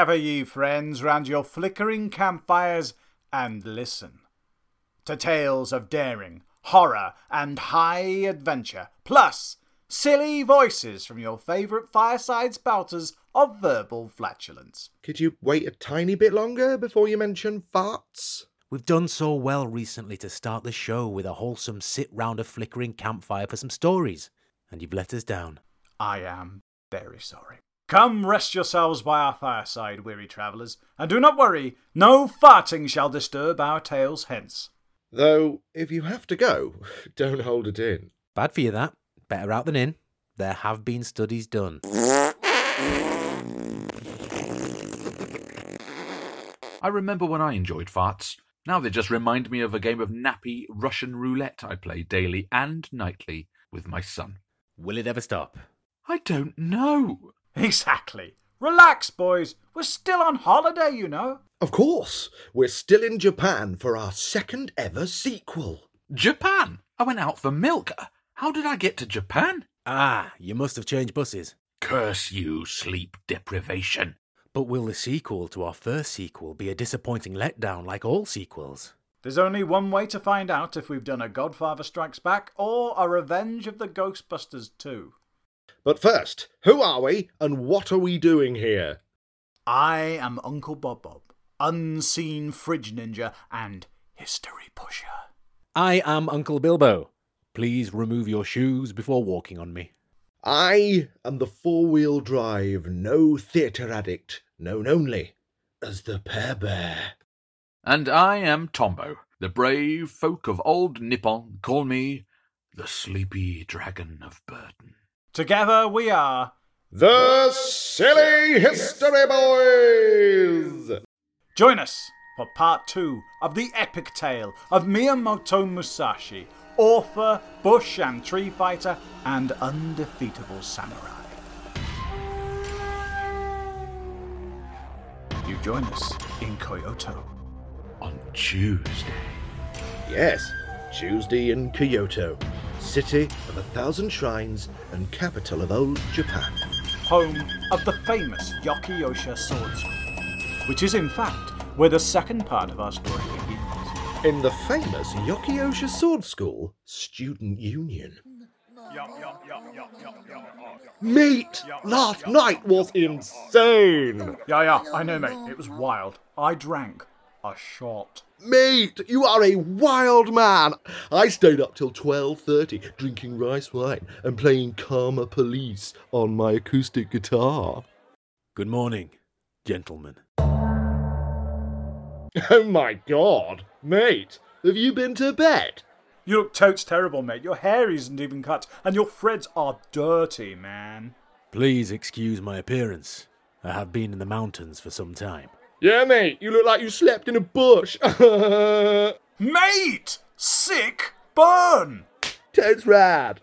Come, gather ye friends round your flickering campfires and listen to tales of daring, horror, and high adventure, plus silly voices from your favourite fireside spouters of verbal flatulence. Could you wait a tiny bit longer before you mention farts? We've done so well recently to start the show with a wholesome sit round a flickering campfire for some stories, and you've let us down. I am very sorry. Come rest yourselves by our fireside, weary travellers, and do not worry, no farting shall disturb our tales hence. Though, if you have to go, don't hold it in. Bad for you, that. Better out than in. There have been studies done. I remember when I enjoyed farts. Now they just remind me of a game of nappy Russian roulette I play daily and nightly with my son. Will it ever stop? I don't know. Exactly. Relax, boys. We're still on holiday, you know. Of course, we're still in Japan for our second ever sequel. Japan? I went out for milk. How did I get to Japan? Ah, you must have changed buses. Curse you, sleep deprivation. But will the sequel to our first sequel be a disappointing letdown like all sequels? There's only one way to find out if we've done a Godfather Strikes Back or a Revenge of the Ghostbusters 2. But first, who are we and what are we doing here? I am Uncle Bob Bob, unseen fridge ninja and history pusher. I am Uncle Bilbo. Please remove your shoes before walking on me. I am the four wheel drive, no theatre addict, known only as the Pear Bear. And I am Tombo. The brave folk of old Nippon call me the sleepy dragon of Burton. Together we are The Silly History Boys! Join us for part two of the epic tale of Miyamoto Musashi, author, bush and tree fighter, and undefeatable samurai. You join us in Kyoto. On Tuesday. Yes, Tuesday in Kyoto, city of a thousand shrines and capital of old Japan. home of the famous Yokiyosha Sword School, which is in fact where the second part of our story begins. In the famous Yokiyosha Sword School Student Union. Mate, last night was insane! Yeah, yeah, I know, mate. It was wild. I drank a shot. Mate, you are a wild man. I stayed up till 12:30 drinking rice wine and playing Karma Police on my acoustic guitar. Good morning, gentlemen. Oh my god. Mate, have you been to bed? You look totes terrible, mate. Your hair isn't even cut, and your threads are dirty, man. Please excuse my appearance. I have been in the mountains for some time. Yeah, mate, you look like you slept in a bush. Mate! Sick burn! Toad's rad.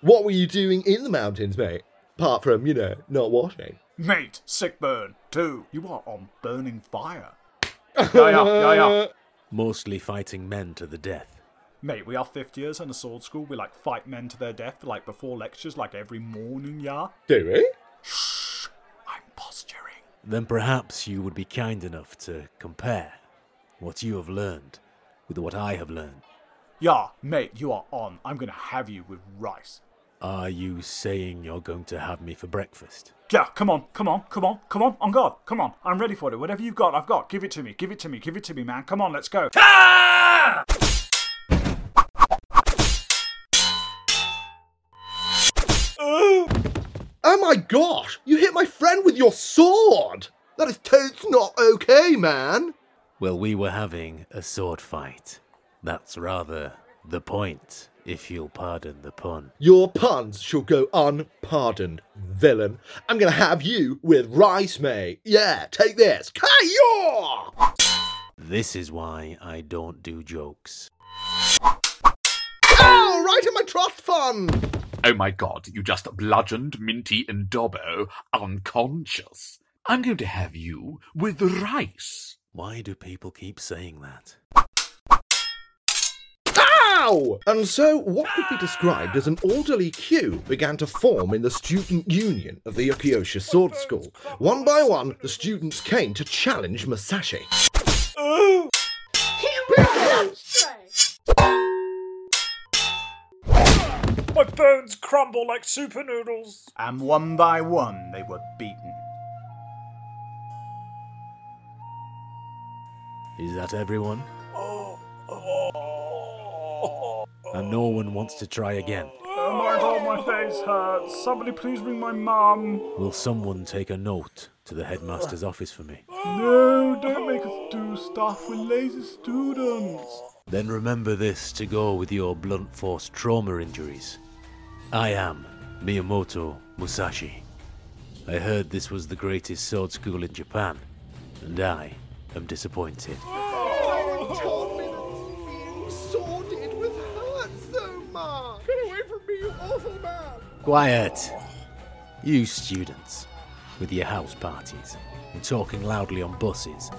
What were you doing in the mountains, mate? Apart from, you know, not washing. Mate, sick burn. Two. You are on burning fire. Yeah, yeah, yeah, yeah. Mostly fighting men to the death. Mate, we are fifth years in a sword school. We like fight men to their death, like before lectures, like every morning, yeah? Do we? I'm posturing. Then perhaps you would be kind enough to compare what you have learned with what I have learned. Yeah, mate, you are on. I'm gonna have you with rice. Are you saying you're going to have me for breakfast? Yeah, come on, come on, come on, come on, on God, come on. I'm ready for it. Whatever you've got, I've got. Give it to me, give it to me, give it to me, man. Come on, let's go. Oh my gosh, you hit my friend with your sword! That is totes not okay, man. Well, we were having a sword fight. That's rather the point, if you'll pardon the pun. Your puns shall go unpardoned, villain. I'm gonna have you with rice, mate. Yeah, take this. Kayo! This is why I don't do jokes. Oh, right in my trust fund! Oh my god, you just bludgeoned Minty and Dobbo unconscious. I'm going to have you with rice. Why do people keep saying that? Ow! And so, what could be described as an orderly queue began to form in the student union of the Yokiosha Sword School. One by one, the students came to challenge Musashi. My bones crumble like super noodles. And one by one they were beaten. Is that everyone? Oh. And no one wants to try again. Oh my god, my face hurts. Somebody please ring my mum. Will someone take a note to the headmaster's office for me? No, don't make us do stuff with lazy students. Then remember this to go with your blunt force trauma injuries. I am Miyamoto Musashi. I heard this was the greatest sword school in Japan, and I am disappointed. Oh, you told me that being sworded would hurt so much. Get away from me, you awful man! Quiet! You students, with your house parties and talking loudly on buses.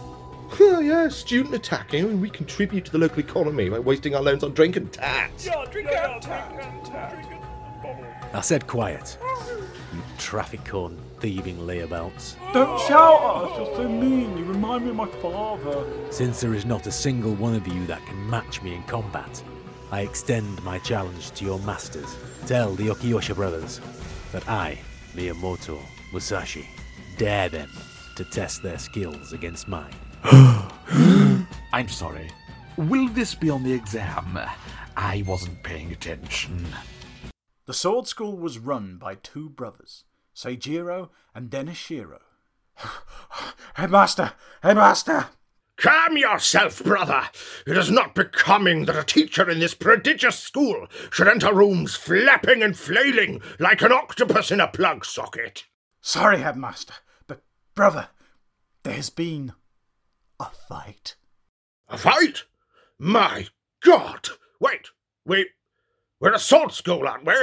Oh, yeah, student attacking, and we contribute to the local economy by wasting our loans on drink and tats. Yeah, drink and tap. Drink and bubble. I said quiet. You traffic cone thieving layabouts. Don't shout at us, you're so mean. You remind me of my father. Since there is not a single one of you that can match me in combat, I extend my challenge to your masters. Tell the Okiyosha brothers that I, Miyamoto Musashi, dare them to test their skills against mine. I'm sorry. Will this be on the exam? I wasn't paying attention. The sword school was run by two brothers, Seijiro and Denishiro. Headmaster! Headmaster! Calm yourself, brother. It is not becoming that a teacher in this prodigious school should enter rooms flapping and flailing like an octopus in a plug socket. Sorry, Headmaster, but brother, there's been a fight. A fight? My God! Wait, we. We're a sword school, aren't we?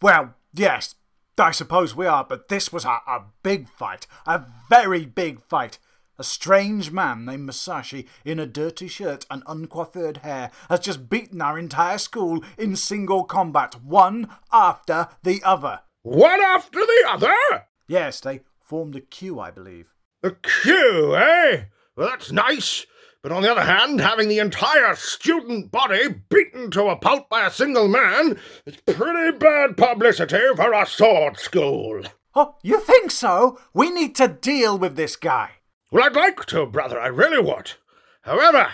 Well, yes, I suppose we are, but this was a, a big fight. A very big fight. A strange man named Musashi in a dirty shirt and uncoiffured hair has just beaten our entire school in single combat, one after the other. One after the other? Yes, they formed a queue, I believe. A queue, eh? Well, that's nice. But on the other hand, having the entire student body beaten to a pulp by a single man is pretty bad publicity for a sword school. Oh, you think so? We need to deal with this guy. Well, I'd like to, brother, I really would. However,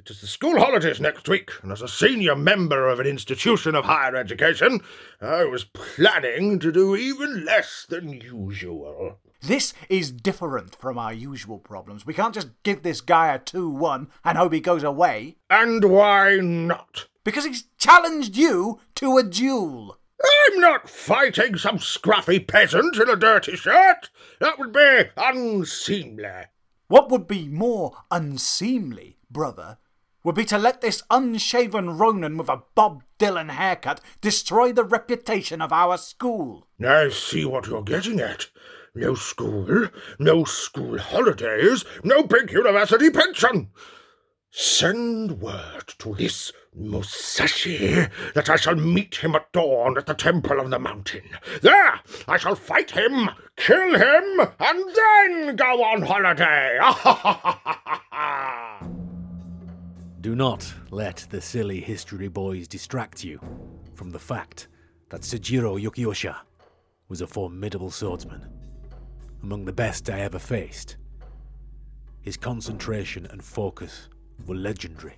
it is the school holidays next week, and as a senior member of an institution of higher education, I was planning to do even less than usual. This is different from our usual problems. We can't just give this guy a 2 1 and hope he goes away. And why not? Because he's challenged you to a duel. I'm not fighting some scruffy peasant in a dirty shirt. That would be unseemly. What would be more unseemly, brother, would be to let this unshaven Ronin with a Bob Dylan haircut destroy the reputation of our school. I see what you're getting at. No school, no school holidays, no big university pension. Send word to this Musashi that I shall meet him at dawn at the Temple of the Mountain. There I shall fight him, kill him, and then go on holiday. Do not let the silly history boys distract you from the fact that Sujiro Yukiyosha was a formidable swordsman, among the best I ever faced. His concentration and focus were legendary.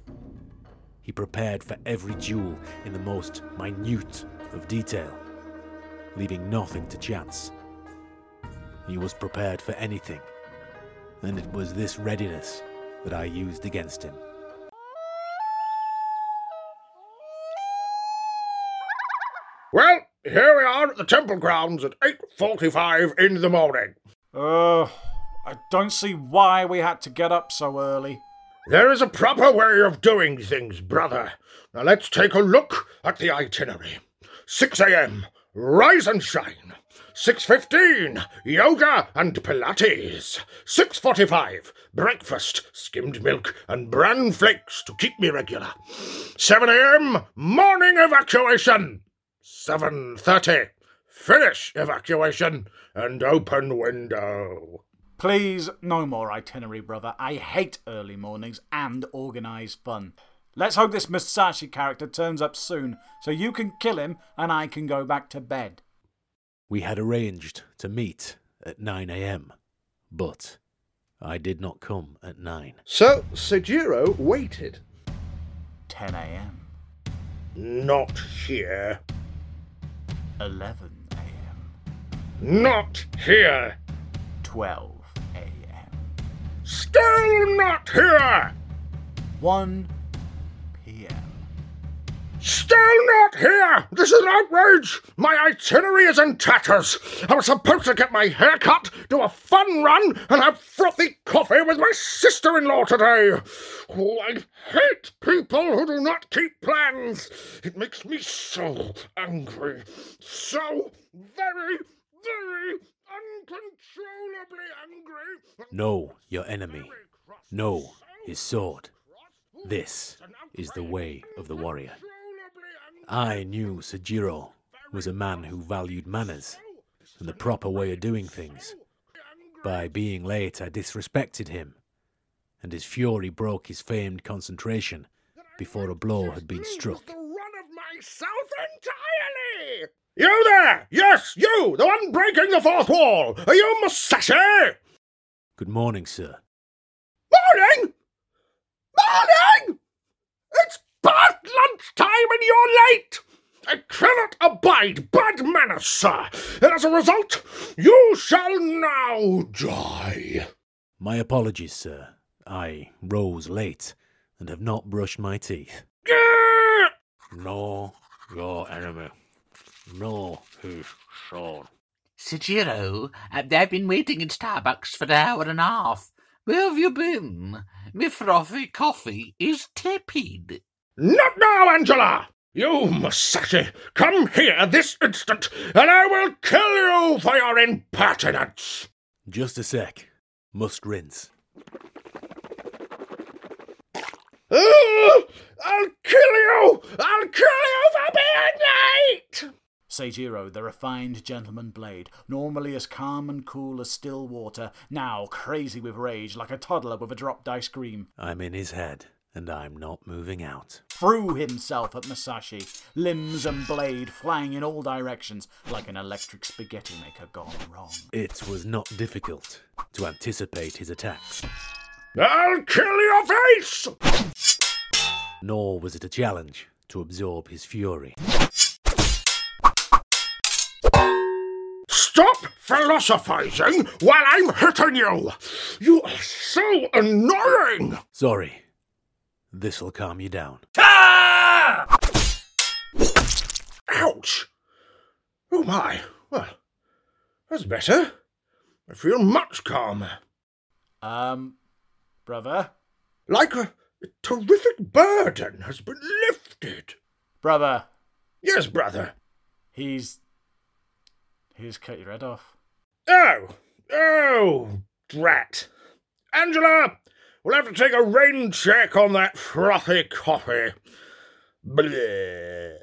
He prepared for every duel in the most minute of detail, leaving nothing to chance. He was prepared for anything, and it was this readiness that I used against him. well, here we are at the temple grounds at 8.45 in the morning. Uh, I don't see why we had to get up so early. There is a proper way of doing things, brother. Now let's take a look at the itinerary. 6 a.m. rise and shine. 6.15, yoga and Pilates. 6.45, breakfast, skimmed milk and bran flakes to keep me regular. 7 a.m., morning evacuation. 7.30, finish evacuation and open window. Please, no more itinerary, brother. I hate early mornings and organised fun. Let's hope this Musashi character turns up soon so you can kill him and I can go back to bed. We had arranged to meet at 9 a.m., but I did not come at 9. So Sejiro waited. 10 a.m., Not here. 11 a.m., Not here. 12 a.m., Still not here. 1 p.m. Still not here! This is an outrage! My itinerary is in tatters! I was supposed to get my hair cut, do a fun run, and have frothy coffee with my sister in law today! Oh, I hate people who do not keep plans! It makes me so angry. So very, very uncontrollably angry. Know your enemy. No, his sword. This is the way of the warrior. I knew Sejiro was a man who valued manners and the proper way of doing things. By being late, I disrespected him, and his fury broke his famed concentration before a blow had been struck. The run of myself entirely! You there! Yes, you! The one breaking the fourth wall! Are you Musashi? Good morning, sir. Morning! Morning! It's past lunchtime and you're late! I cannot abide bad manners, sir, and as a result, you shall now die. My apologies, sir. I rose late and have not brushed my teeth. Know your enemy. Know his sword. Sejiro, uh, they've been waiting in Starbucks for an hour and a half. Where have you been? My frothy coffee is tepid. Not now, Angela! You, Musashi, come here this instant, and I will kill you for your impertinence! Just a sec. Must rinse. Ugh! I'll kill you! I'll kill you for being late! Seijiro, the refined gentleman blade, normally as calm and cool as still water, now crazy with rage like a toddler with a dropped ice cream, I'm in his head, and I'm not moving out. threw himself at Musashi, limbs and blade flying in all directions like an electric spaghetti maker gone wrong. It was not difficult to anticipate his attacks, I'll kill your face! nor was it a challenge to absorb his fury. Philosophizing while I'm hitting you! You are so annoying! Sorry. This'll calm you down. Ah! Ouch! Oh my, well, that's better. I feel much calmer. Um, brother? Like a, a terrific burden has been lifted. Brother, Yes, brother. he's. He's cut your head off. Oh, oh, drat. Angela, we'll have to take a rain check on that frothy coffee. Bleh.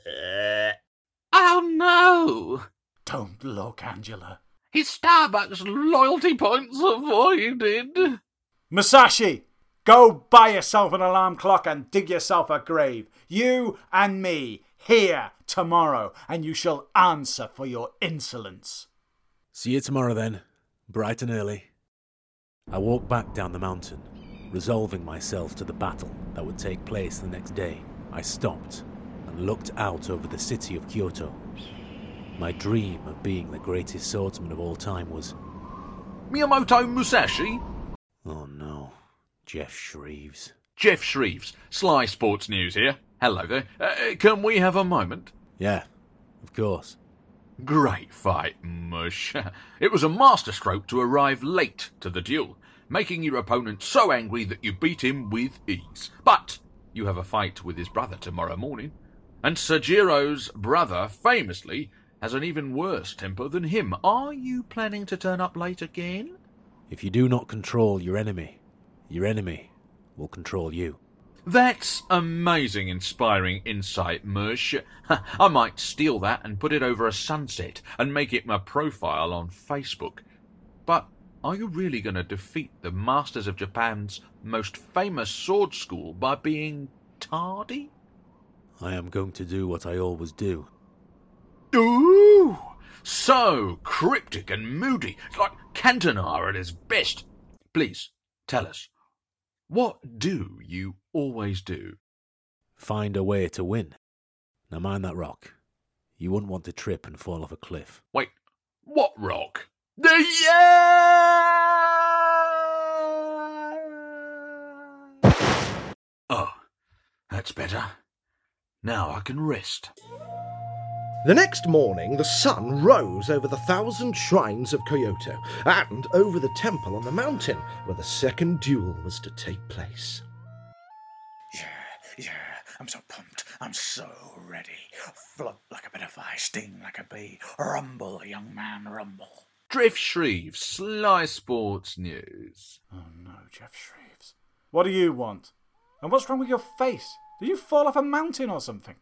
Oh no! Don't look, Angela. His Starbucks loyalty points avoided. Musashi, go buy yourself an alarm clock and dig yourself a grave. You and me, here tomorrow, and you shall answer for your insolence. See you tomorrow then, bright and early. I walked back down the mountain, resolving myself to the battle that would take place the next day. I stopped and looked out over the city of Kyoto. My dream of being the greatest swordsman of all time was, Miyamoto Musashi? oh no, Jeff Shreves. Jeff Shreves, Sly Sports News here. Hello there. Uh, can we have a moment? Yeah, of course. Great fight, Mush. It was a masterstroke to arrive late to the duel, making your opponent so angry that you beat him with ease. But you have a fight with his brother tomorrow morning, and Sajiro's brother famously has an even worse temper than him. Are you planning to turn up late again? If you do not control your enemy, your enemy will control you. That's amazing, inspiring insight, Mush. I might steal that and put it over a sunset and make it my profile on Facebook. But are you really going to defeat the masters of Japan's most famous sword school by being tardy? I am going to do what I always do. Ooh! So cryptic and moody. Like Cantona at his best. Please, tell us. What do you always do? Find a way to win. Now mind that rock. You wouldn't want to trip and fall off a cliff. Wait, what rock? The yeah! Oh, that's better. Now I can rest. The next morning, the sun rose over the thousand shrines of Kyoto and over the temple on the mountain where the second duel was to take place. Yeah, yeah, I'm so pumped. I'm so ready. Flop like a butterfly, sting like a bee. Rumble, young man, rumble. Drift Shreve, Sly Sports News. Oh no, Jeff Shreves. What do you want? And what's wrong with your face? Did you fall off a mountain or something?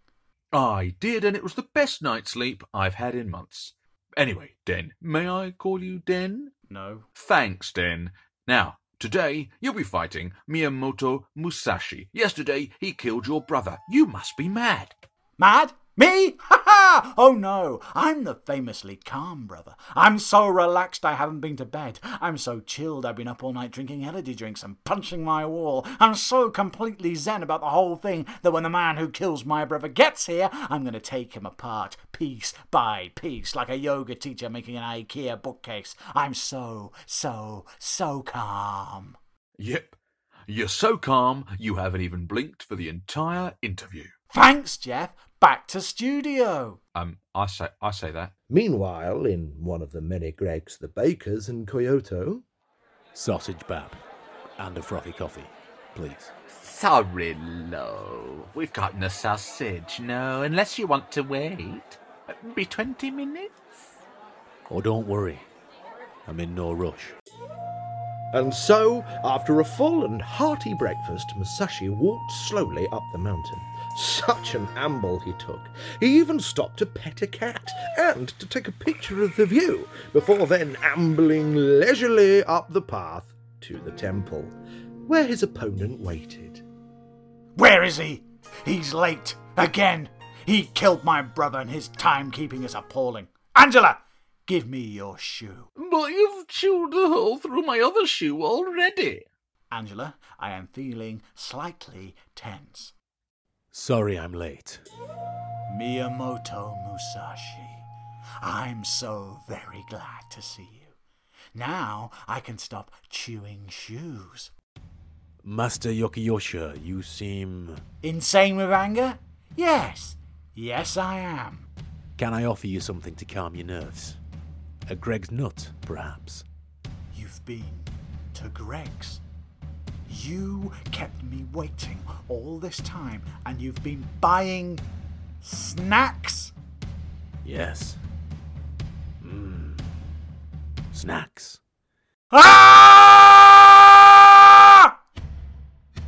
I did, and it was the best night's sleep I've had in months. Anyway, Den, may I call you Den? No. Thanks, Den. Now, today you'll be fighting Miyamoto Musashi. Yesterday he killed your brother. You must be mad. Mad? Me? Ha! Oh no, I'm the famously calm brother. I'm so relaxed I haven't been to bed. I'm so chilled I've been up all night drinking energy drinks and punching my wall. I'm so completely zen about the whole thing that when the man who kills my brother gets here, I'm going to take him apart piece by piece like a yoga teacher making an IKEA bookcase. I'm so, so, so calm. Yep. You're so calm you haven't even blinked for the entire interview. Thanks, Jeff. Back to studio. Um, I say I say that. Meanwhile, in one of the many Greggs the bakers in Kyoto, Sausage bab and a frothy coffee, please. Sorry, Lo. We've got no sausage, no, unless you want to wait. Be 20 minutes? Oh, don't worry. I'm in no rush. And so, after a full and hearty breakfast, Musashi walked slowly up the mountain. Such an amble he took. He even stopped to pet a cat and to take a picture of the view, before then ambling leisurely up the path to the temple, where his opponent waited. Where is he? He's late. Again. He killed my brother and his timekeeping is appalling. Angela, give me your shoe. But you've chewed a hole through my other shoe already. Angela, I am feeling slightly tense. Sorry I'm late. Miyamoto Musashi, I'm so very glad to see you. Now I can stop chewing shoes. Master Yokiyosha, you seem. Insane with anger? Yes. Yes, I am. Can I offer you something to calm your nerves? A Greg's nut, perhaps? You've been to Greg's. You kept me waiting all this time, and you've been buying snacks? Yes. Mmm. Snacks. Ah!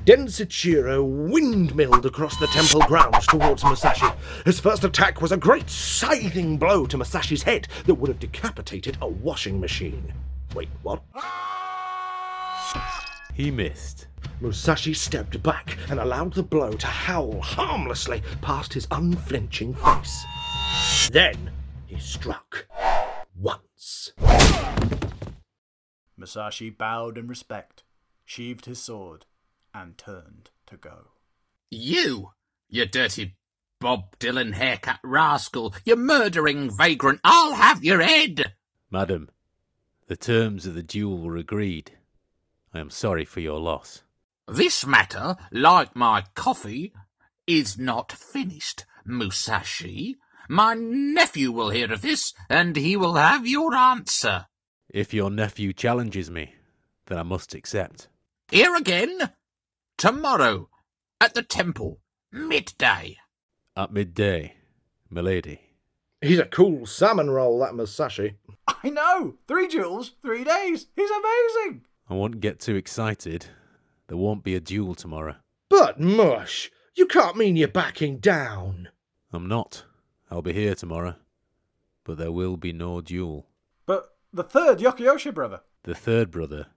Densichiro windmilled across the temple grounds towards Musashi. His first attack was a great scything blow to Musashi's head that would have decapitated a washing machine. Wait, what? He missed. Musashi stepped back and allowed the blow to howl harmlessly past his unflinching face. Then he struck. Once. Musashi bowed in respect, sheathed his sword, and turned to go. You, you dirty Bob Dylan haircut rascal, you murdering vagrant, I'll have your head! Madam, the terms of the duel were agreed. I am sorry for your loss. This matter, like my coffee, is not finished, Musashi. My nephew will hear of this, and he will have your answer. If your nephew challenges me, then I must accept. Here again, tomorrow, at the temple, midday. At midday, milady. He's a cool salmon roll, that Musashi. I know! Three jewels, three days. He's amazing! I won't get too excited. There won't be a duel tomorrow. But, Mush, you can't mean you're backing down. I'm not. I'll be here tomorrow. But there will be no duel. But the third Yokiyoshi brother. The third brother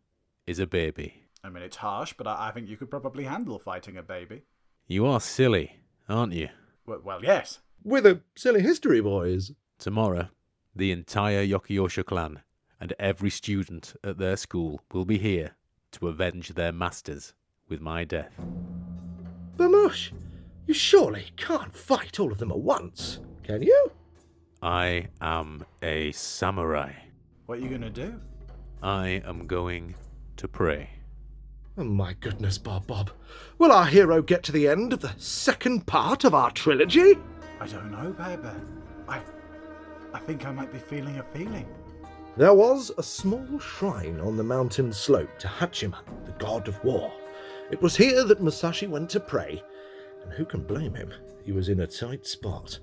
is a baby. I mean, it's harsh, but I, I think you could probably handle fighting a baby. You are silly, aren't you? Well, well yes. With a silly history, boys. Tomorrow, the entire Yokiosha clan and every student at their school will be here to avenge their masters with my death. But, Mush, you surely can't fight all of them at once, can you? I am a samurai. What are you going to do? I am going to pray. Oh, my goodness, Bob Bob. Will our hero get to the end of the second part of our trilogy? I don't know, baby. I, I think I might be feeling a feeling. There was a small shrine on the mountain slope to Hachiman, the god of war. It was here that Musashi went to pray, and who can blame him? He was in a tight spot.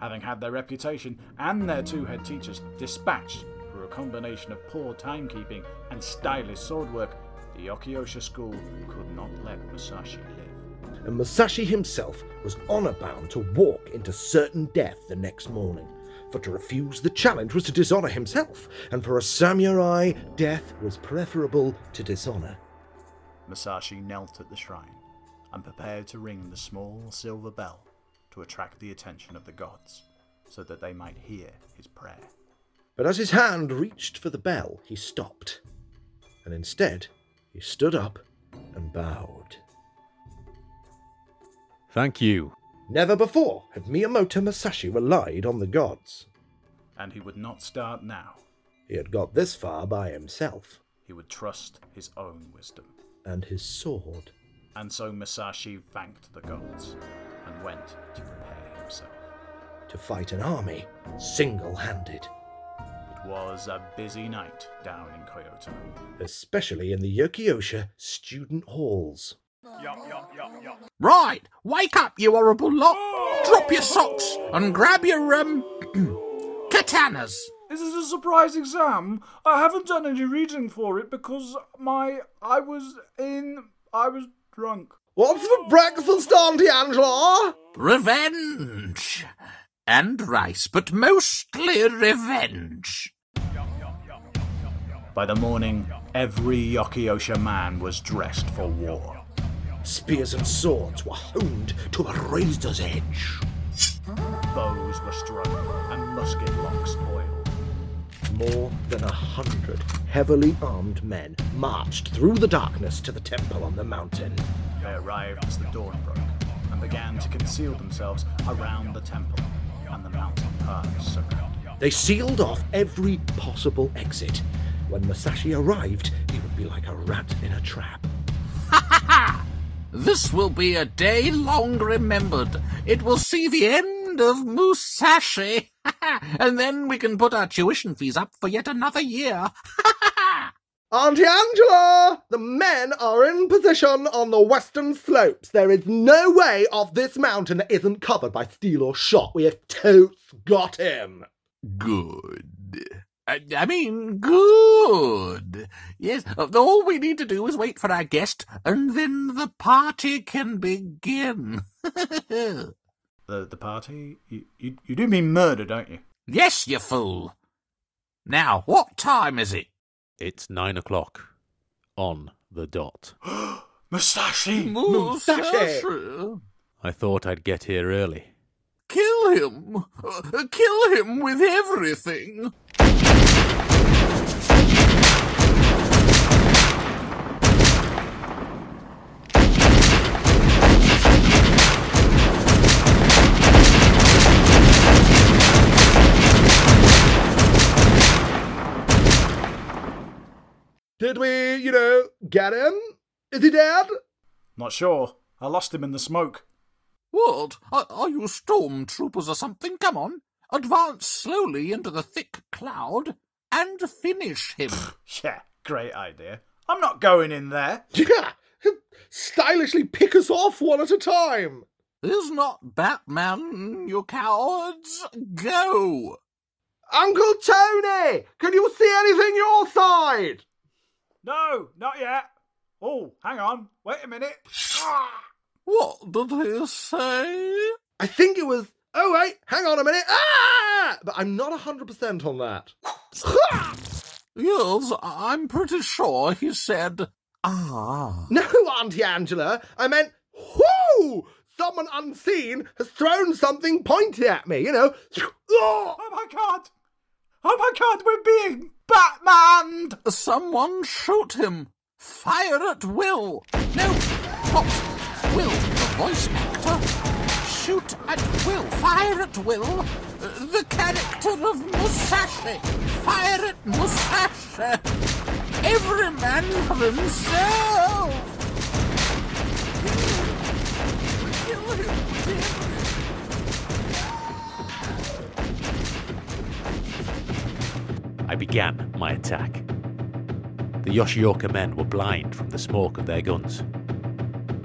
Having had their reputation and their two head teachers dispatched through a combination of poor timekeeping and stylish swordwork, the Yokiosha school could not let Musashi live. And Musashi himself was honour bound to walk into certain death the next morning. For to refuse the challenge was to dishonour himself, and for a samurai, death was preferable to dishonour. Musashi knelt at the shrine and prepared to ring the small silver bell to attract the attention of the gods, so that they might hear his prayer. But as his hand reached for the bell, he stopped, and instead he stood up and bowed. Thank you. Never before had Miyamoto Musashi relied on the gods. And he would not start now. He had got this far by himself, He would trust his own wisdom. and his sword. And so Musashi thanked the gods and went to prepare himself. to fight an army single handed, It was a busy night down in Kyoto. especially in the Yokiosha student halls. Right, wake up, you horrible lot. Drop your socks and grab your, um, katanas. This is a surprise exam. I haven't done any reading for it because my I was in I was drunk. What's for breakfast, Auntie Angela? Revenge. And rice, but mostly revenge. By the morning, every Yokiosha man was dressed for war. Spears and swords were honed to a razor's edge. Bows were strung and musket locks oiled. More than a hundred heavily armed men marched through the darkness to the temple on the mountain. They arrived as the dawn broke and began to conceal themselves around the temple and the mountain paths surrounding. They sealed off every possible exit. When Musashi arrived, he would be like a rat in a trap. This will be a day long remembered. It will see the end of Musashi. and then we can put our tuition fees up for yet another year. Auntie Angela! The men are in position on the western slopes. There is no way off this mountain that isn't covered by steel or shot. We have totes got him. Good. I, I mean, good. Yes, uh, all we need to do is wait for our guest, and then the party can begin. The, the party? You, you, you do mean murder, don't you? yes, you fool. Now, what time is it? It's nine o'clock. On the dot. Musashi! Musashi. I thought I'd get here early. Kill him. Uh, kill him with everything. Get him? Is he dead? Not sure. I lost him in the smoke. What? Are, are you stormtroopers or something? Come on. Advance slowly into the thick cloud and finish him. Yeah, great idea. I'm not going in there. Yeah, stylishly pick us off one at a time. is not Batman, you cowards. Go! Uncle Tony, can you see anything your side? No, not yet. Oh, hang on. Wait a minute. What did he say? I think it was. Oh wait, hang on a minute. Ah! But I'm not hundred percent on that. Yes, I'm pretty sure he said, ah. no, Auntie Angela, I meant whoo! Someone unseen has thrown something pointy at me. You know. Oh! Oh my god! Oh my god, we're being Batmaned! Someone shoot him. Fire at will. No, not will, the voice actor. Shoot at will. Fire at will. The character of Musashi. Fire at Musashi. Every man for himself. Kill him. I began my attack. The Yoshioka men were blind from the smoke of their guns.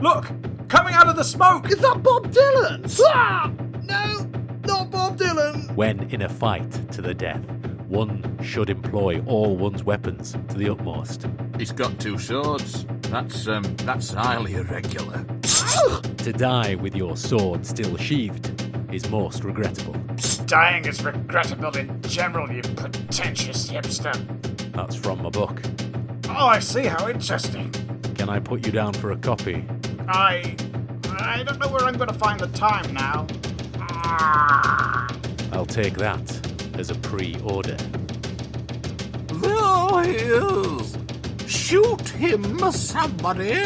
Look! Coming out of the smoke! Is that Bob Dylan? Ah! No, not Bob Dylan. When in a fight to the death, one should employ all one's weapons to the utmost. He's got two swords. That's um, that's highly irregular. To die with your sword still sheathed is most regrettable. Dying is regrettable in general, you pretentious hipster. That's from my book. Oh, I see. How interesting. Can I put you down for a copy? I. I don't know where I'm going to find the time now. Ah. I'll take that as a pre order. There he is. Shoot him, somebody.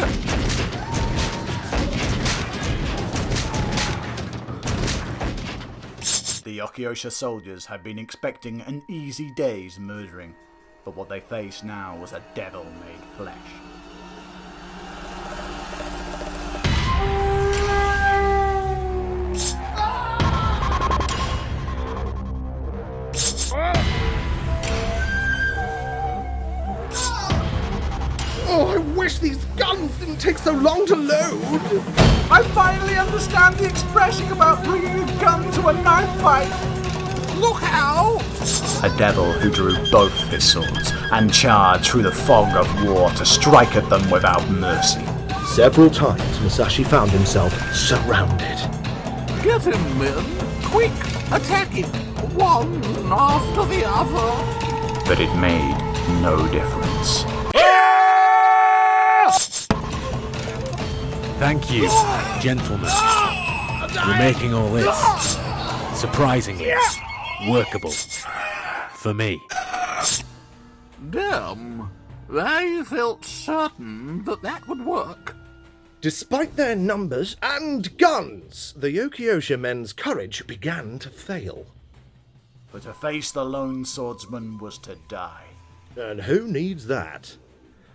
The Yokyosha soldiers had been expecting an easy day's murdering, but what they faced now was a devil made flesh. Oh, I wish these guns didn't take so long to load. I finally understand the expression about bringing a gun to a knife fight! Look out! A devil who drew both his swords and charged through the fog of war to strike at them without mercy. Several times, Musashi found himself surrounded. Get him, men. Quick, attack him. One after the other. But it made no difference. Thank you, gentlemen. You're making all this surprisingly workable for me. Damn. I felt certain that that would work. Despite their numbers and guns, the Yokyosha men's courage began to fail. But to face the lone swordsman was to die. And who needs that?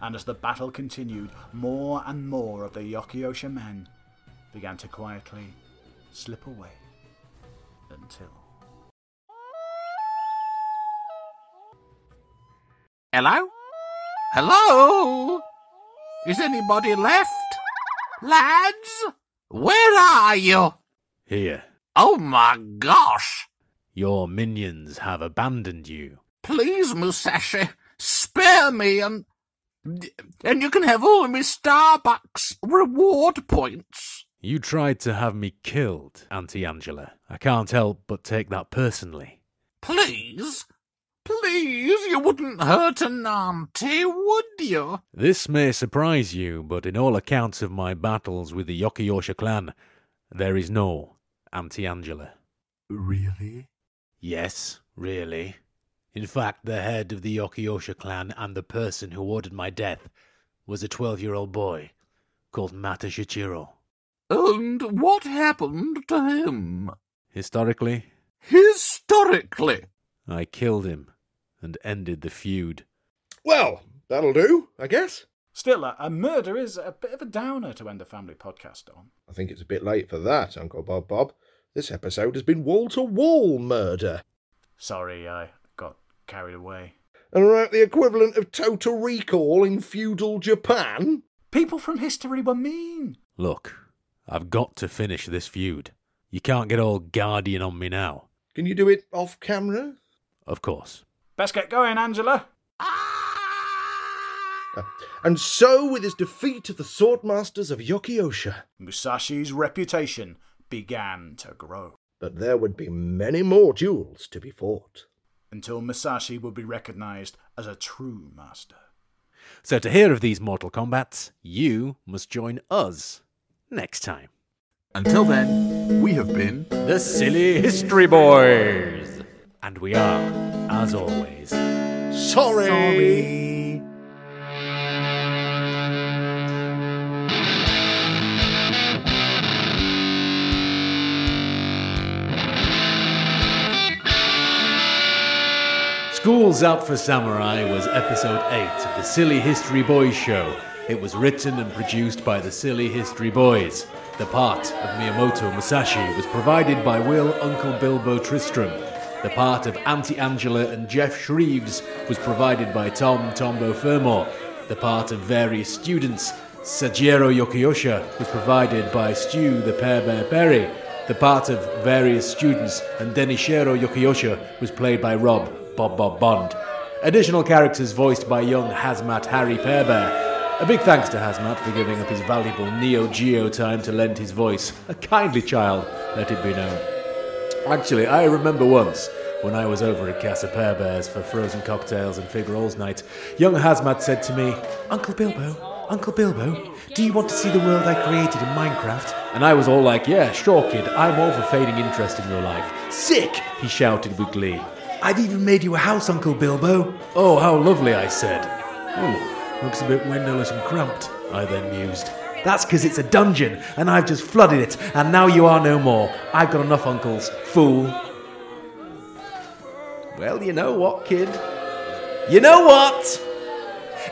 And as the battle continued, more and more of the Yokyosha men began to quietly slip away until. Hello? Hello? Is anybody left? Lads? Where are you? Here, Oh my gosh! your minions have abandoned you. Please, Musashi, spare me and. And you can have all of my Starbucks reward points. You tried to have me killed, Auntie Angela. I can't help but take that personally. Please? Please, you wouldn't hurt an auntie, would you? This may surprise you, but in all accounts of my battles with the Yokyosha clan, there is no Auntie Angela. Really? Yes, really. In fact, the head of the Yokyosha clan and the person who ordered my death was a 12 year old boy called Mata Shichiro. And what happened to him? Historically, Historically. I killed him and ended the feud. Well, that'll do, I guess. Still, a, a murder is a bit of a downer to end a family podcast on. I think it's a bit late for that, Uncle Bob Bob. This episode has been wall to wall murder. Sorry, I got carried away. And about the equivalent of total recall in feudal Japan? People from history were mean. Look, I've got to finish this feud. You can't get all guardian on me now. Can you do it off camera? Of course. Best get going, Angela. Ah! And so, with his defeat of the Swordmasters of Yokiosha, Musashi's reputation began to grow but there would be many more duels to be fought. Until Musashi would be recognized as a true master. So, to hear of these mortal combats, you must join us next time. Until then, we have been The Silly History Boys! And we are, as always, Sorry! sorry. School's Out for Samurai was episode 8 of the Silly History Boys show. It was written and produced by the Silly History Boys. The part of Miyamoto Musashi was provided by Will Uncle Bilbo Tristram. The part of Auntie Angela and Jeff Shreves was provided by Tom Tombo Furmore. The part of various students, Sajiro Yoshioka, was provided by Stu the Pear Bear Perry. The part of various students and Denishiro Yoshioka was played by Rob Bob Bob Bond. Additional characters voiced by young Hazmat Harry Pearbear. A big thanks to Hazmat for giving up his valuable Neo Geo time to lend his voice. A kindly child, let it be known. Actually, I remember once when I was over at Casa Pearbears for frozen cocktails and fig rolls night, young Hazmat said to me, Uncle Bilbo, Uncle Bilbo, do you want to see the world I created in Minecraft? And I was all like, yeah, sure, kid, I'm all for fading interest in your life. Sick, he shouted with glee. I've even made you a house, Uncle Bilbo. Oh, how lovely, I said. Oh, looks a bit windowless and cramped, I then mused. That's because it's a dungeon, and I've just flooded it, and now you are no more. I've got enough uncles, fool. Well, you know what, kid? You know what?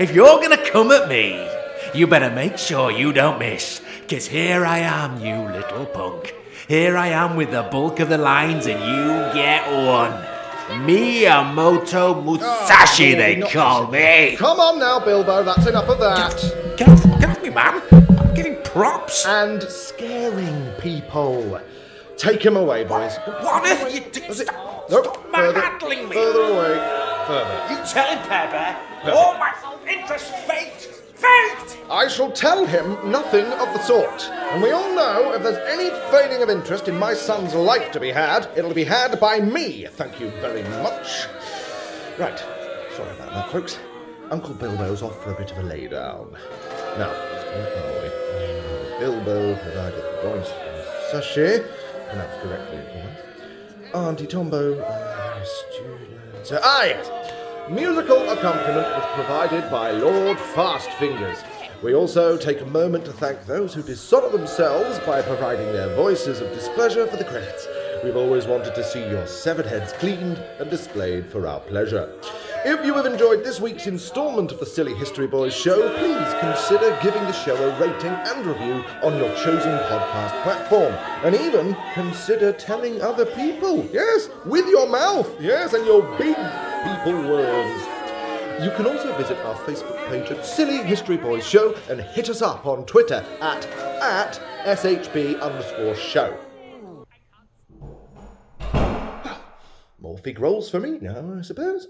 If you're gonna come at me, you better make sure you don't miss. Cause here I am, you little punk. Here I am with the bulk of the lines, and you get one. Miyamoto Musashi, oh, they call me. Come on now, Bilbo, that's enough of that. Get off, get off me, man. I'm getting props. And scaring people. Take him away, boys. What if you do? Was it- Stop, Nope, stop manhandling me. Further away. Further. You tell him, Bear. All my interest faked. Faked! I shall tell him nothing of the sort. And we all know if there's any fading of interest in my son's life to be had, it'll be had by me. Thank you very much. Right. Sorry about that, folks. Uncle Bilbo's off for a bit of a lay down. Now? Bilbo provided the voice for Sashi, pronounced correctly, of course. Auntie Tombo, uh, students. Ah, yes. Musical accompaniment was provided by Lord Fastfingers. We also take a moment to thank those who dishonor themselves by providing their voices of displeasure for the credits. We've always wanted to see your severed heads cleaned and displayed for our pleasure. If you have enjoyed this week's installment of the Silly History Boys show, please consider giving the show a rating and review on your chosen podcast platform. And even consider telling other people. Yes, with your mouth. Yes, and your big people. You can also visit our Facebook page at Silly History Boys Show and hit us up on Twitter at, at SHB underscore show. More fig rolls for me now, I suppose.